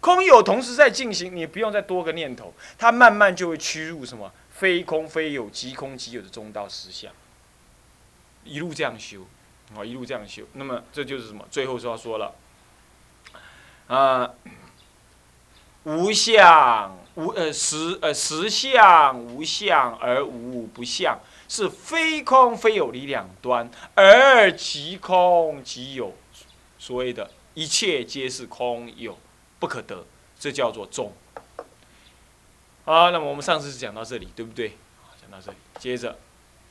空有同时在进行，你不用再多个念头，它慢慢就会趋入什么非空非有即空即有的中道实相。一路这样修，啊，一路这样修，那么这就是什么？最后说说了，啊，无相无呃实呃实相无相而无不相，是非空非有离两端，而即空即有，所谓的一切皆是空有。不可得，这叫做众。好，那么我们上次是讲到这里，对不对？讲到这里，接着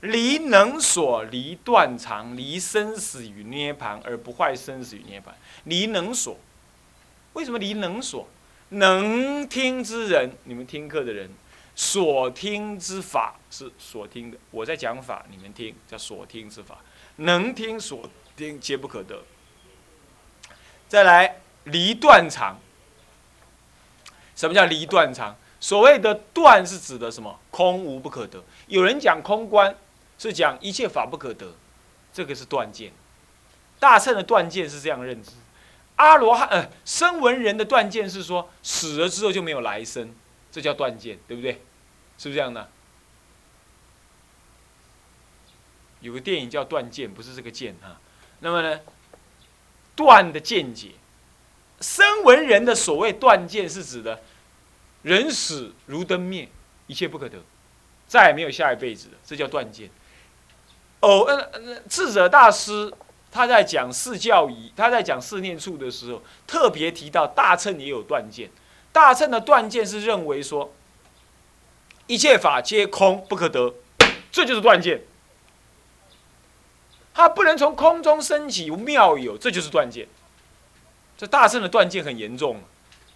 离能所，离断常，离生死与涅盘，而不坏生死与涅盘。离能所，为什么离能所？能听之人，你们听课的人，所听之法是所听的。我在讲法，你们听，叫所听之法。能听所听皆不可得。再来离断常。什么叫离断常？所谓的断是指的什么？空无不可得。有人讲空观，是讲一切法不可得，这个是断见。大乘的断见是这样认知。阿罗汉呃，声闻人的断见是说死了之后就没有来生，这叫断见，对不对？是不是这样的？有个电影叫《断见》，不是这个见哈。那么呢，断的见解，声闻人的所谓断见是指的。人死如灯灭，一切不可得，再也没有下一辈子了，这叫断见。哦，嗯，智者大师他在讲四教仪，他在讲四念处的时候，特别提到大乘也有断见。大乘的断见是认为说，一切法皆空不可得，这就是断见。他不能从空中升起妙有，这就是断见。这大乘的断见很严重了。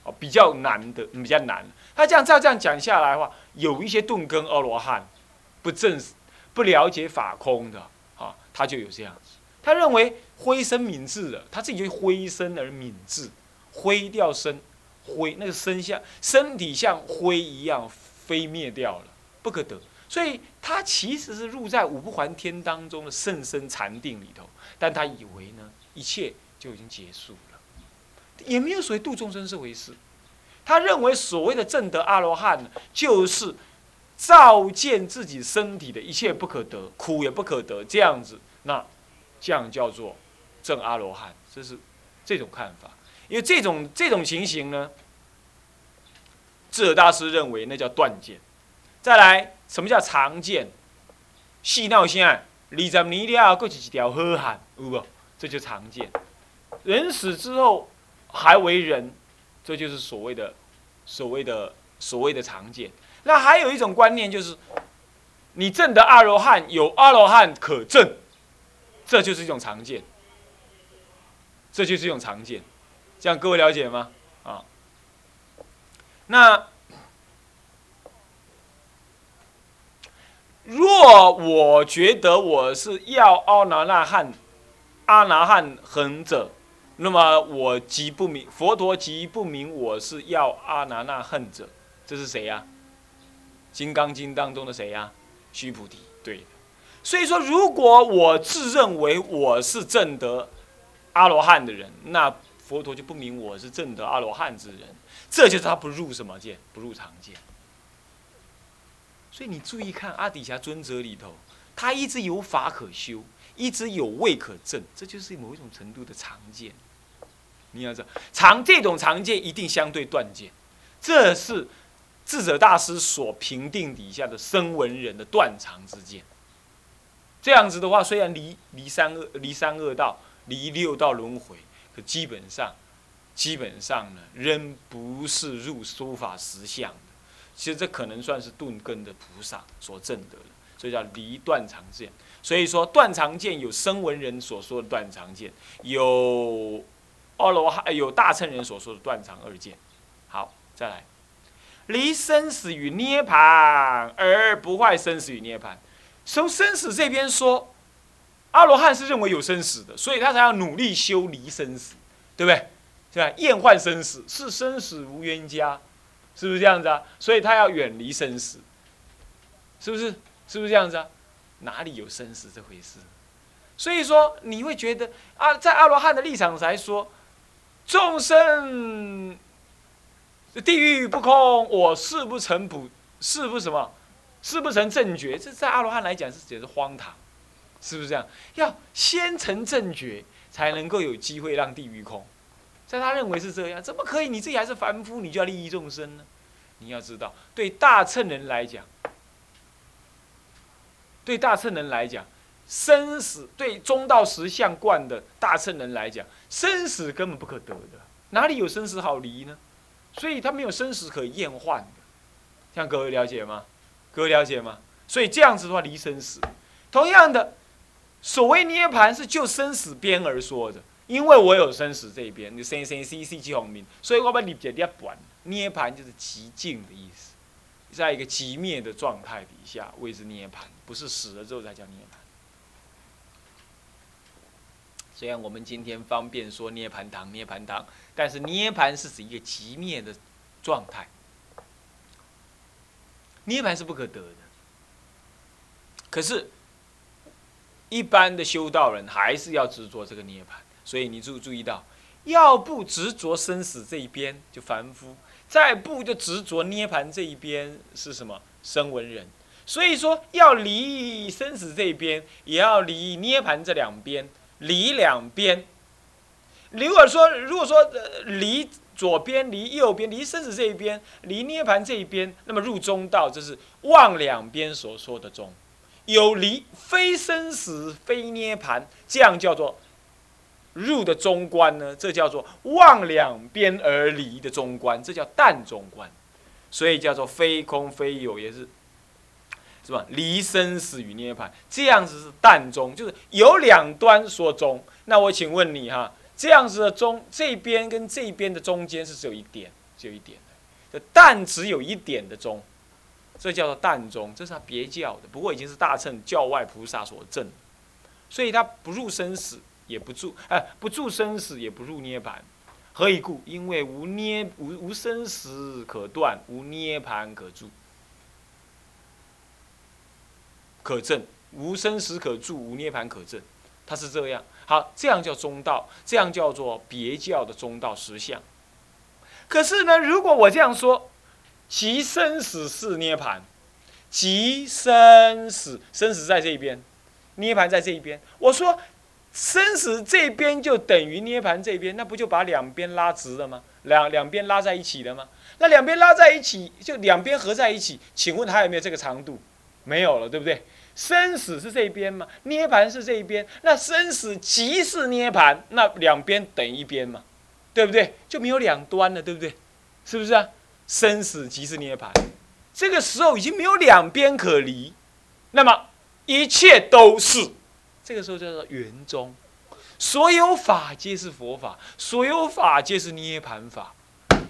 哦，比较难的，比较难。他这样照这样讲下来的话，有一些顿根阿罗汉，不正不了解法空的，啊，他就有这样子。他认为灰身泯智了，他自己就灰身而泯智，灰掉身，灰那个身像身体像灰一样飞灭掉了，不可得。所以他其实是入在五不还天当中的甚深禅定里头，但他以为呢，一切就已经结束了。也没有所谓度众生这回事，他认为所谓的正德阿罗汉呢，就是照见自己身体的一切不可得，苦也不可得，这样子，那这样叫做正阿罗汉，这是这种看法。因为这种这种情形呢，智者大师认为那叫断见。再来，什么叫常见？细闹先，二十年了，过是一条好汉，有无？这就常见。人死之后。还为人，这就是所谓的、所谓的、所谓的常见。那还有一种观念就是，你证的阿罗汉有阿罗汉可证，这就是一种常见。这就是一种常见，这样各位了解吗？啊，那若我觉得我是要阿那那汉、阿那汉恒者。那么我即不明，佛陀即不明，我是要阿那那恨者，这是谁呀？《金刚经》当中的谁呀？须菩提，对。所以说，如果我自认为我是正得阿罗汉的人，那佛陀就不明我是正得阿罗汉之人，这就是他不入什么见，不入常见。所以你注意看阿底峡尊者里头，他一直有法可修。一直有位可证，这就是某一种程度的常见。你要知道，常这种常见一定相对断见，这是智者大师所评定底下的声闻人的断常之见。这样子的话，虽然离离三恶离三恶道，离六道轮回，可基本上基本上呢，仍不是入书法实相的。其实这可能算是顿根的菩萨所证得的，所以叫离断常见。所以说断常见有声闻人所说的断常见，有阿罗汉有大乘人所说的断常二见。好，再来，离生死与涅槃而不坏生死与涅槃。从生死这边说，阿罗汉是认为有生死的，所以他才要努力修离生死，对不对？对吧？厌患生死，是生死无冤家，是不是这样子啊？所以他要远离生死，是不是？是不是这样子啊？哪里有生死这回事？所以说你会觉得啊，在阿罗汉的立场来说，众生地狱不空，我誓不成不，誓不什么，誓不成正觉。这在阿罗汉来讲是简直荒唐，是不是这样？要先成正觉，才能够有机会让地狱空。在他认为是这样，怎么可以？你自己还是凡夫，你就要利益众生呢？你要知道，对大乘人来讲，对大乘人来讲，生死对中道实相观的大乘人来讲，生死根本不可得的，哪里有生死好离呢？所以他没有生死可厌患的，像各位了解吗？各位了解吗？所以这样子的话，离生死。同样的，所谓涅盘是就生死边而说的，因为我有生死这边，你生生死死即红明，所以我把理解一半。涅盘就是极静的意思，在一个极灭的状态底下谓之涅盘，不是死了之后才叫涅盘。虽然我们今天方便说涅盘堂，涅盘堂。但是涅盘是指一个极灭的状态，涅盘是不可得的。可是，一般的修道人还是要执着这个涅盘，所以你注注意到，要不执着生死这一边就凡夫，再不就执着涅盘这一边是什么声闻人。所以说，要离生死这一边，也要离涅盘这两边，离两边。如果说，如果说，呃，离左边、离右边、离生死这一边、离涅盘这一边，那么入中道，这是望两边所说的中，有离非生死非涅盘，这样叫做入的中观呢？这叫做望两边而离的中观，这叫淡中观，所以叫做非空非有，也是是吧？离生死与涅槃，这样子是淡中，就是有两端说中。那我请问你哈？这样子的中这边跟这边的中间是只有一点，只有一点的，就但只有一点的中，这叫做淡中，这是他别教的，不过已经是大乘教外菩萨所证，所以他不入生死，也不住，哎，不住生死，也不入涅槃，何以故？因为无涅无无生死可断，无涅槃可住，可证，无生死可住，无涅槃可证，他是这样。好，这样叫中道，这样叫做别教的中道实相。可是呢，如果我这样说，即生死是涅盘，即生死，生死在这一边，涅盘在这一边。我说生死这边就等于涅盘这边，那不就把两边拉直了吗？两两边拉在一起了吗？那两边拉在一起，就两边合在一起。请问还有没有这个长度？没有了，对不对？生死是这边嘛？涅盘是这一边，那生死即是涅盘，那两边等一边嘛，对不对？就没有两端了，对不对？是不是啊？生死即是涅盘，这个时候已经没有两边可离，那么一切都是，这个时候叫做圆中，所有法皆是佛法，所有法皆是涅盘法，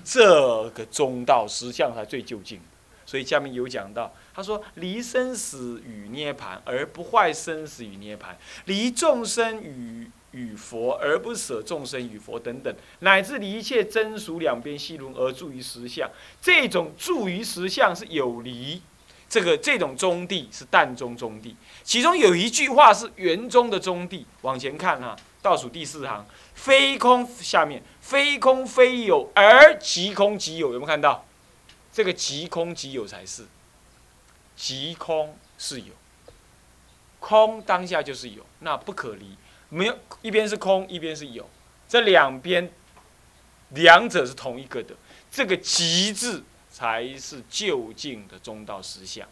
这个中道实相才最究竟。所以下面有讲到。他说：“离生死与涅盘，而不坏生死与涅盘；离众生与与佛，而不舍众生与佛等等，乃至离一切真俗两边细论而住于实相。这种住于实相是有离，这个这种中地是淡中中地。其中有一句话是圆中的中地。往前看哈，倒数第四行，非空下面非空非有，而即空即有，有没有看到？这个即空即有才是。”即空是有，空当下就是有，那不可离，没有一边是空，一边是有，这两边，两者是同一个的，这个极致才是究竟的中道实相。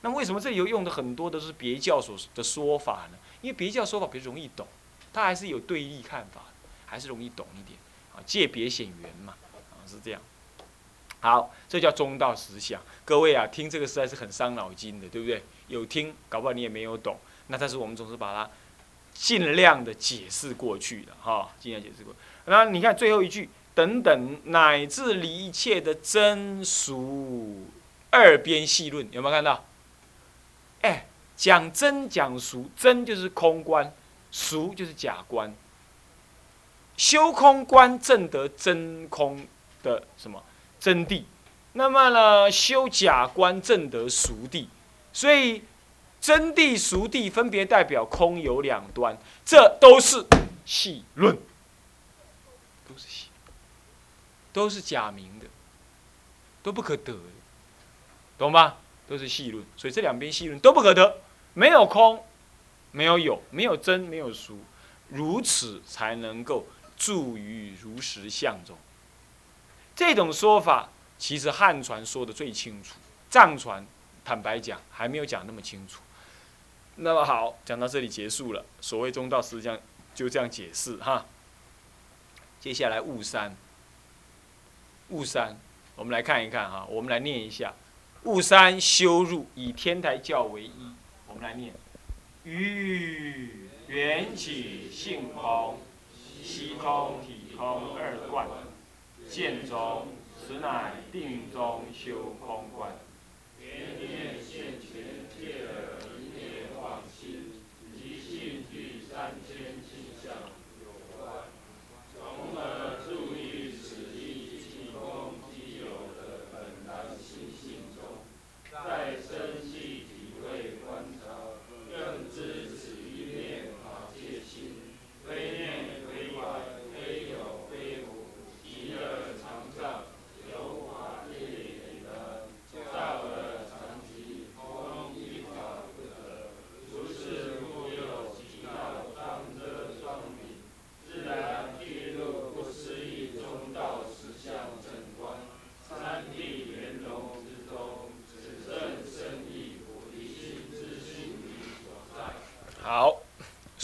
那为什么这里有用的很多都是别教所的说法呢？因为别教说法比较容易懂，它还是有对立看法，还是容易懂一点啊，借别显圆嘛，啊是这样。好，这叫中道实相。各位啊，听这个实在是很伤脑筋的，对不对？有听，搞不好你也没有懂。那但是我们总是把它尽量的解释过去的，哈，尽量解释过。那你看最后一句，等等，乃至离一切的真俗二边细论，有没有看到？哎，讲真讲俗，真就是空观，俗就是假观。修空观正得真空的什么？真谛，那么呢？修假观正得熟地，所以真谛、熟地分别代表空有两端，这都是戏论，都是戏，都是假名的，都不可得，懂吧？都是细论，所以这两边细论都不可得，没有空，没有有，没有真，没有俗，如此才能够住于如实相中。这种说法，其实汉传说的最清楚，藏传坦白讲还没有讲那么清楚。那么好，讲到这里结束了。所谓中道实际上就这样解释哈。接下来雾山，雾山，我们来看一看哈，我们来念一下。雾山修入以天台教为一，我们来念：于缘起性空，悉空体空二观，见中，此乃定中修空观。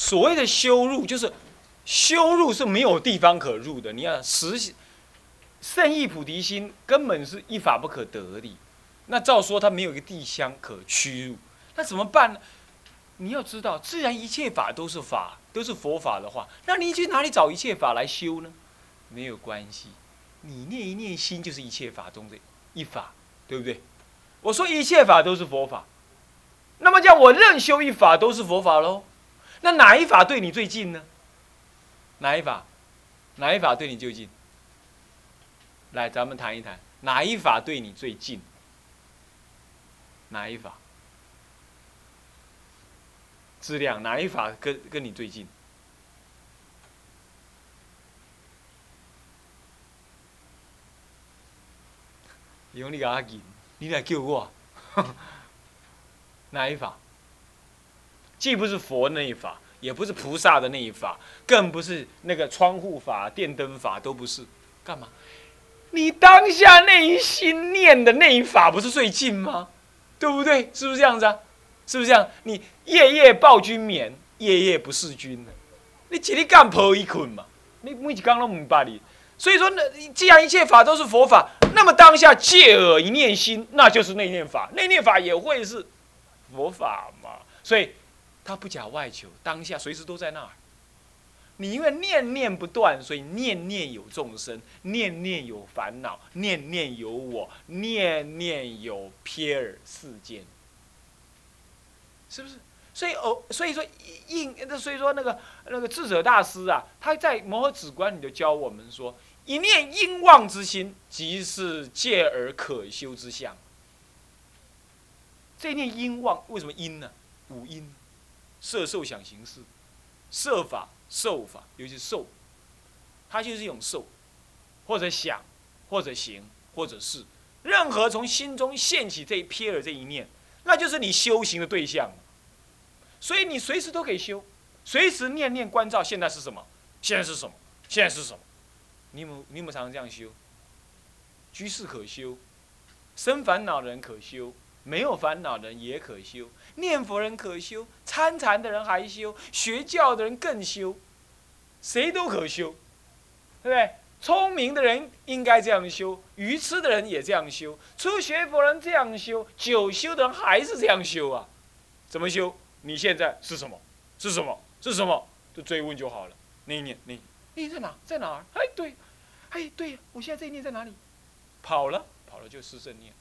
所谓的修入，就是修入是没有地方可入的。你要实圣意菩提心，根本是一法不可得的。那照说，它没有一个地相可屈入，那怎么办呢？你要知道，自然一切法都是法，都是佛法的话，那你去哪里找一切法来修呢？没有关系，你念一念心，就是一切法中的一法，对不对？我说一切法都是佛法，那么叫我任修一法都是佛法喽。那哪一法对你最近呢？哪一法？哪一法对你最近？来，咱们谈一谈，哪一法对你最近？哪一法？质量哪一法跟跟你最近？用你阿紧，你来救我。哪一法？既不是佛那一法，也不是菩萨的那一法，更不是那个窗户法、电灯法，都不是。干嘛？你当下那一心念的那一法，不是最近吗？对不对？是不是这样子啊？是不是这样？你夜夜抱君眠，夜夜不视君？你今日干破一困嘛？你每一刚都唔把你。所以说，那既然一切法都是佛法，那么当下借耳一念心，那就是内念法。内念法也会是佛法嘛？所以。他不假外求，当下随时都在那儿。你因为念念不断，所以念念有众生，念念有烦恼，念念有我，念念有瞥耳世间，是不是？所以哦，所以说应，所以说那个那个智者大师啊，他在《摩诃止观》里就教我们说：一念应妄之心，即是戒而可修之相。这念应妄，为什么因呢？五因。色受想行识，色法受法，尤其是受，它就是一种受，或者想，或者行，或者是，任何从心中现起这一瞥耳这一念，那就是你修行的对象。所以你随时都可以修，随时念念关照，现在是什么？现在是什么？现在是什么？你有没有你有没有常常这样修？居士可修，生烦恼人可修。没有烦恼的人也可修，念佛人可修，参禅的人还修，学教的人更修，谁都可修，对不对？聪明的人应该这样修，愚痴的人也这样修，初学佛人这样修，久修的人还是这样修啊？怎么修？你现在是什么？是什么？是什么？就追问就好了。那一念，那你在哪？在哪儿？哎，对，哎，对，我现在这一念在哪里？跑了，跑了就失正念。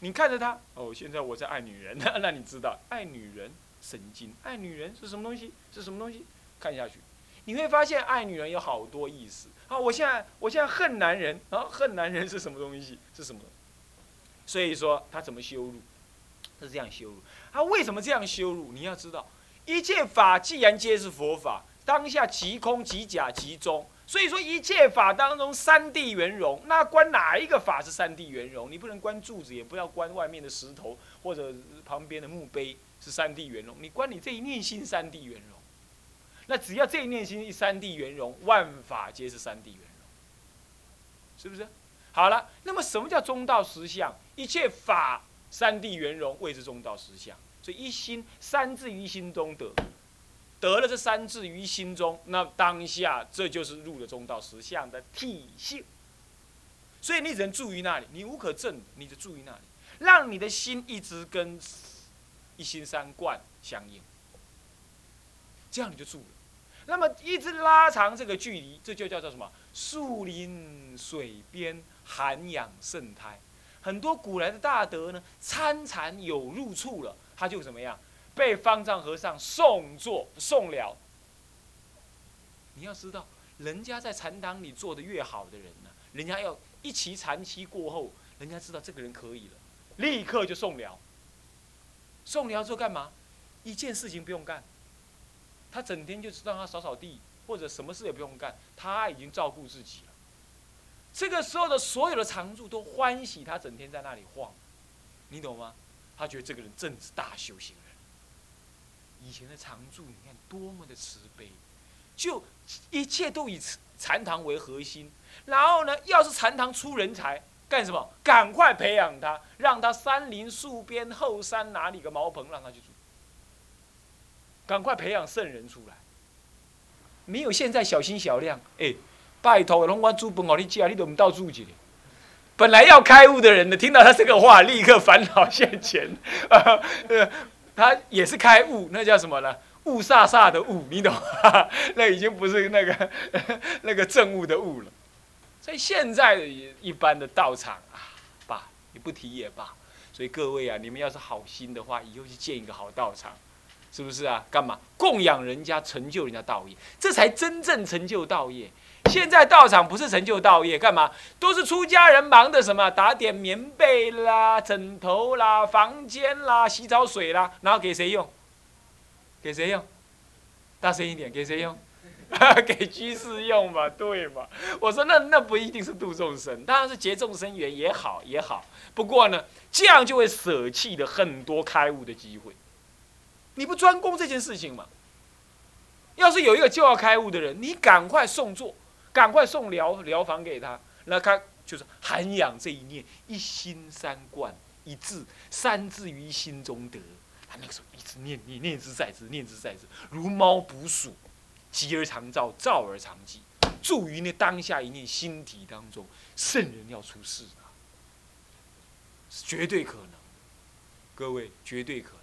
你看着他哦，现在我在爱女人，那你知道爱女人神经，爱女人是什么东西？是什么东西？看下去，你会发现爱女人有好多意思。好，我现在我现在恨男人，啊，恨男人是什么东西？是什么？所以说他怎么修入？是这样羞辱。他为什么这样羞辱？你要知道，一切法既然皆是佛法，当下即空即假即中，所以说一切法当中三谛圆融，那观哪一个法是三谛圆融？你不能观柱子，也不要观外面的石头或者旁边的墓碑是三谛圆融，你观你这一念心三谛圆融。那只要这一念心三谛圆融，万法皆是三谛圆融，是不是？好了，那么什么叫中道实相？一切法三谛圆融谓之中道实相。所以一心三字于心中得，得了这三字于心中，那当下这就是入了中道实相的体性。所以你只能住于那里，你无可证，你就住于那里，让你的心一直跟一心三观相应，这样你就住了。那么一直拉长这个距离，这就叫做什么？树林水边。涵养圣胎，很多古来的大德呢，参禅有入处了，他就怎么样？被方丈和尚送坐送了。你要知道，人家在禅堂里做的越好的人呢，人家要一期禅期过后，人家知道这个人可以了，立刻就送了。送了之后干嘛？一件事情不用干，他整天就让他扫扫地，或者什么事也不用干，他已经照顾自己了。这个时候的所有的常住都欢喜他整天在那里晃，你懂吗？他觉得这个人正是大修行人。以前的常住，你看多么的慈悲，就一切都以禅堂为核心。然后呢，要是禅堂出人才，干什么？赶快培养他，让他山林树边后山哪里个茅棚让他去住，赶快培养圣人出来。没有现在小心小量，哎。拜托，拢我煮饭给你吃，你都唔到住去。本来要开悟的人呢，听到他这个话，立刻烦恼现前。他也是开悟，那叫什么呢？悟煞煞的悟，你懂？那已经不是那个 那个正悟的悟了。所以现在一般的道场啊，罢，你不提也罢。所以各位啊，你们要是好心的话，以后去建一个好道场，是不是啊？干嘛供养人家，成就人家道业，这才真正成就道业。现在道场不是成就道业，干嘛？都是出家人忙的什么？打点棉被啦、枕头啦、房间啦、洗澡水啦，然后给谁用？给谁用？大声一点，给谁用？给居士用嘛，对嘛？我说那那不一定是度众生，当然是结众生缘也好也好。不过呢，这样就会舍弃了很多开悟的机会。你不专攻这件事情吗？要是有一个就要开悟的人，你赶快送座。赶快送疗疗房给他，那他就是涵养这一念，一心三观一字，三字于心中得。他那个时候一直念念念之在之，念之在之，如猫捕鼠，急而常照，照而常记，住于那当下一念心体当中。圣人要出世啊，绝对可能，各位绝对可能。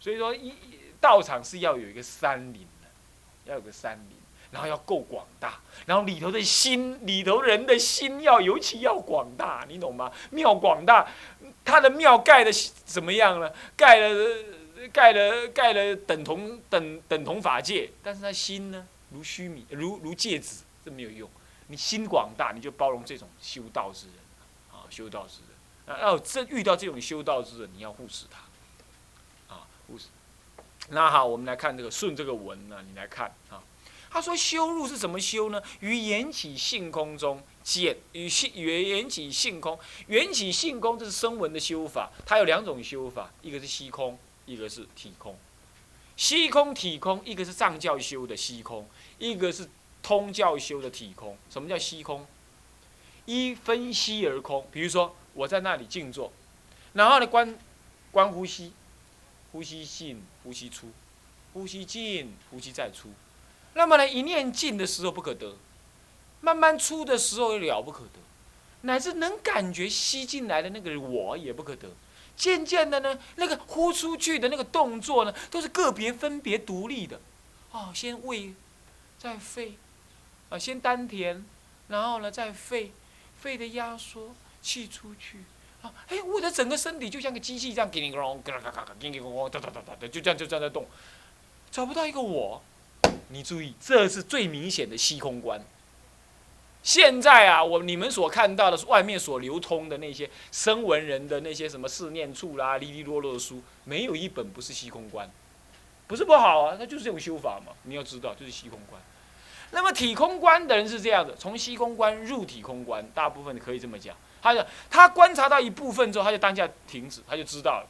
所以说，一道场是要有一个山林的，要有个山林。然后要够广大，然后里头的心，里头人的心要尤其要广大，你懂吗？庙广大，他的庙盖的怎么样了？盖了，盖了，盖了，等同等等同法界，但是他心呢，如须弥，如如芥子，这没有用。你心广大，你就包容这种修道之人，啊，修道之人，啊，要这遇到这种修道之人，你要护持他，啊，护持。那好，我们来看这个顺这个文呢，你来看啊。他说：“修入是怎么修呢？于缘起性空中见，与性缘缘起性空，缘起性空这是声闻的修法。它有两种修法，一个是虚空，一个是体空。虚空体空，一个是藏教修的虚空，一个是通教修的体空。什么叫虚空？一分析而空。比如说我在那里静坐，然后呢观观呼吸，呼吸进，呼吸出，呼吸进，呼吸再出。”那么呢，一念进的时候不可得，慢慢出的时候又了不可得，乃至能感觉吸进来的那个我也不可得。渐渐的呢，那个呼出去的那个动作呢，都是个别分别独立的。哦，先胃，再肺，啊，先丹田，然后呢再肺，肺的压缩，气出去。啊，哎，我的整个身体就像个机器一样，叮铃咣啷，嘎嘎嘎嘎，叮铃咣哒，哒哒哒哒，就这样就这样在动，找不到一个我。你注意，这是最明显的虚空观。现在啊，我你们所看到的外面所流通的那些声闻人的那些什么四念处啦、哩哩落落的书，没有一本不是虚空观。不是不好啊，那就是这种修法嘛。你要知道，就是虚空观。那么体空观的人是这样的，从虚空观入体空观，大部分可以这么讲。他就他观察到一部分之后，他就当下停止，他就知道了。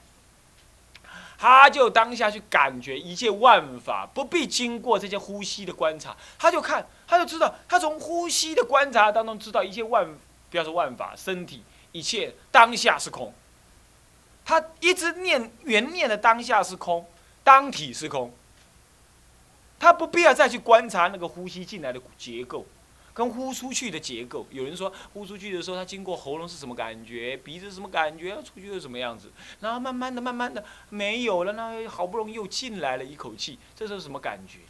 他就当下去感觉一切万法，不必经过这些呼吸的观察，他就看，他就知道，他从呼吸的观察当中知道一切万，不要说万法，身体一切当下是空。他一直念原念的当下是空，当体是空。他不必要再去观察那个呼吸进来的结构。跟呼出去的结构，有人说呼出去的时候，它经过喉咙是什么感觉，鼻子什么感觉，出去是什么样子，然后慢慢的、慢慢的没有了，那好不容易又进来了一口气，这是什么感觉？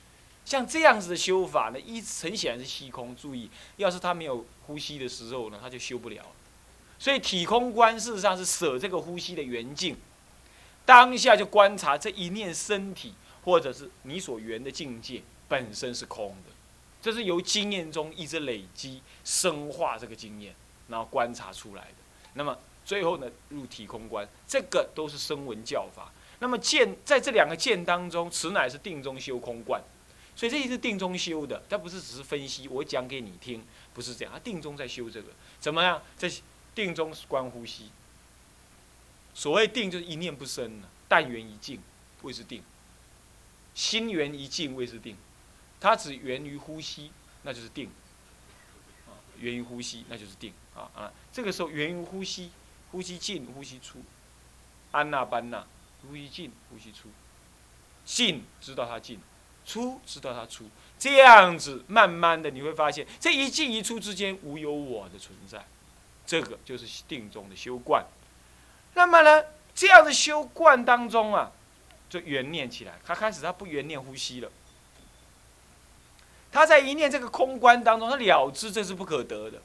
像这样子的修法呢，一很显然是虚空。注意，要是他没有呼吸的时候呢，他就修不了。所以体空观事实上是舍这个呼吸的圆境，当下就观察这一念身体，或者是你所缘的境界本身是空的。这是由经验中一直累积、深化这个经验，然后观察出来的。那么最后呢，入体空观，这个都是声闻教法。那么见在这两个见当中，此乃是定中修空观，所以这也是定中修的，它不是只是分析，我讲给你听，不是这样。他定中在修这个，怎么样？在定中观呼吸。所谓定，就是一念不生但缘一静，谓之定；心缘一静，谓之定。它只源于呼吸，那就是定。啊，源于呼吸，那就是定。啊啊，这个时候源于呼吸，呼吸进，呼吸出，安那班那，呼吸进，呼吸出，进知道它进，出知道它出，这样子慢慢的你会发现，这一进一出之间无有我的存在，这个就是定中的修观。那么呢，这样的修观当中啊，就圆念起来，他开始他不圆念呼吸了。他在一念这个空观当中，他了知这是不可得的，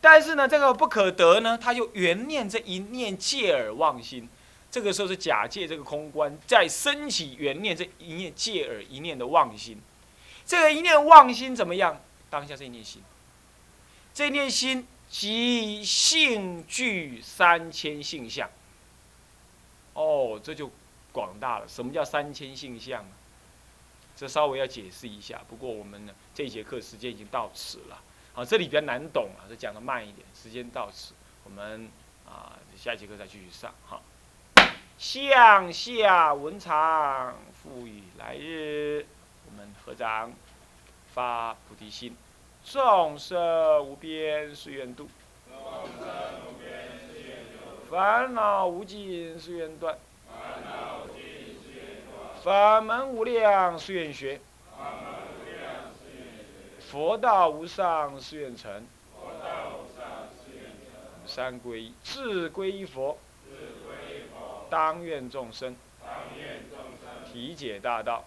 但是呢，这个不可得呢，他就原念这一念借耳忘心，这个时候是假借这个空观，再升起原念这一念借耳一念的忘心，这个一念忘心怎么样？当下这一念心，这一念心即性具三千性相，哦，这就广大了。什么叫三千性相？这稍微要解释一下，不过我们呢这节课时间已经到此了，好，这里比较难懂啊，就讲的慢一点，时间到此，我们啊下节课再继续上哈。向下文长赋予来日，我们合掌发菩提心，众生无边誓愿度，烦恼无尽誓愿断。法门无量誓愿学，佛道无上誓愿成。三皈依，自皈依佛，当愿众生。体解大道，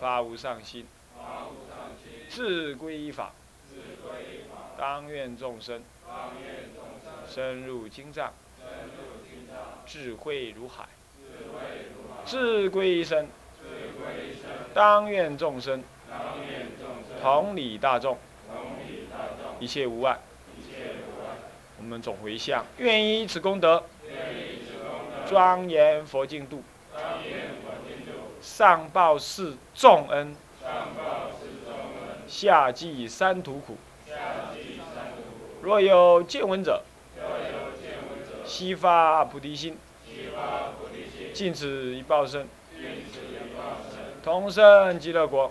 发无上心。自皈依法，当愿众生。深入经藏，智慧如海。自归一生，当愿众生。同理大众，一切无碍。我们总回向，愿以此功德。庄严佛净土，上报四重恩，下济三途苦。若有见闻者，悉发菩提心。尽此一报身，同生极乐国。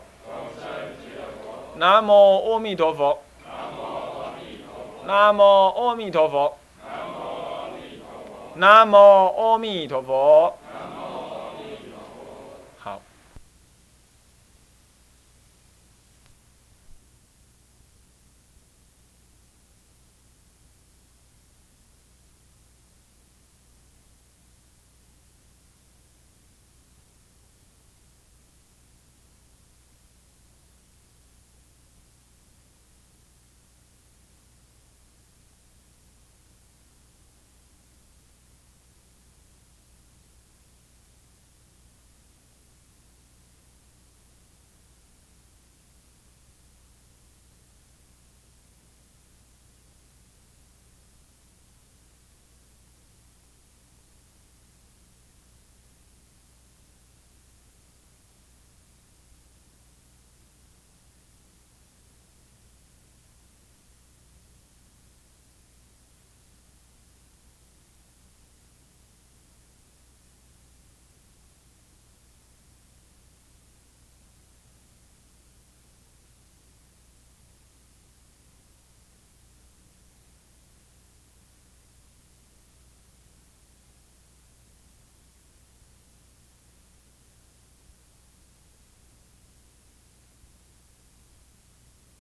南无阿弥陀佛。南无阿弥陀佛。南无阿弥陀佛。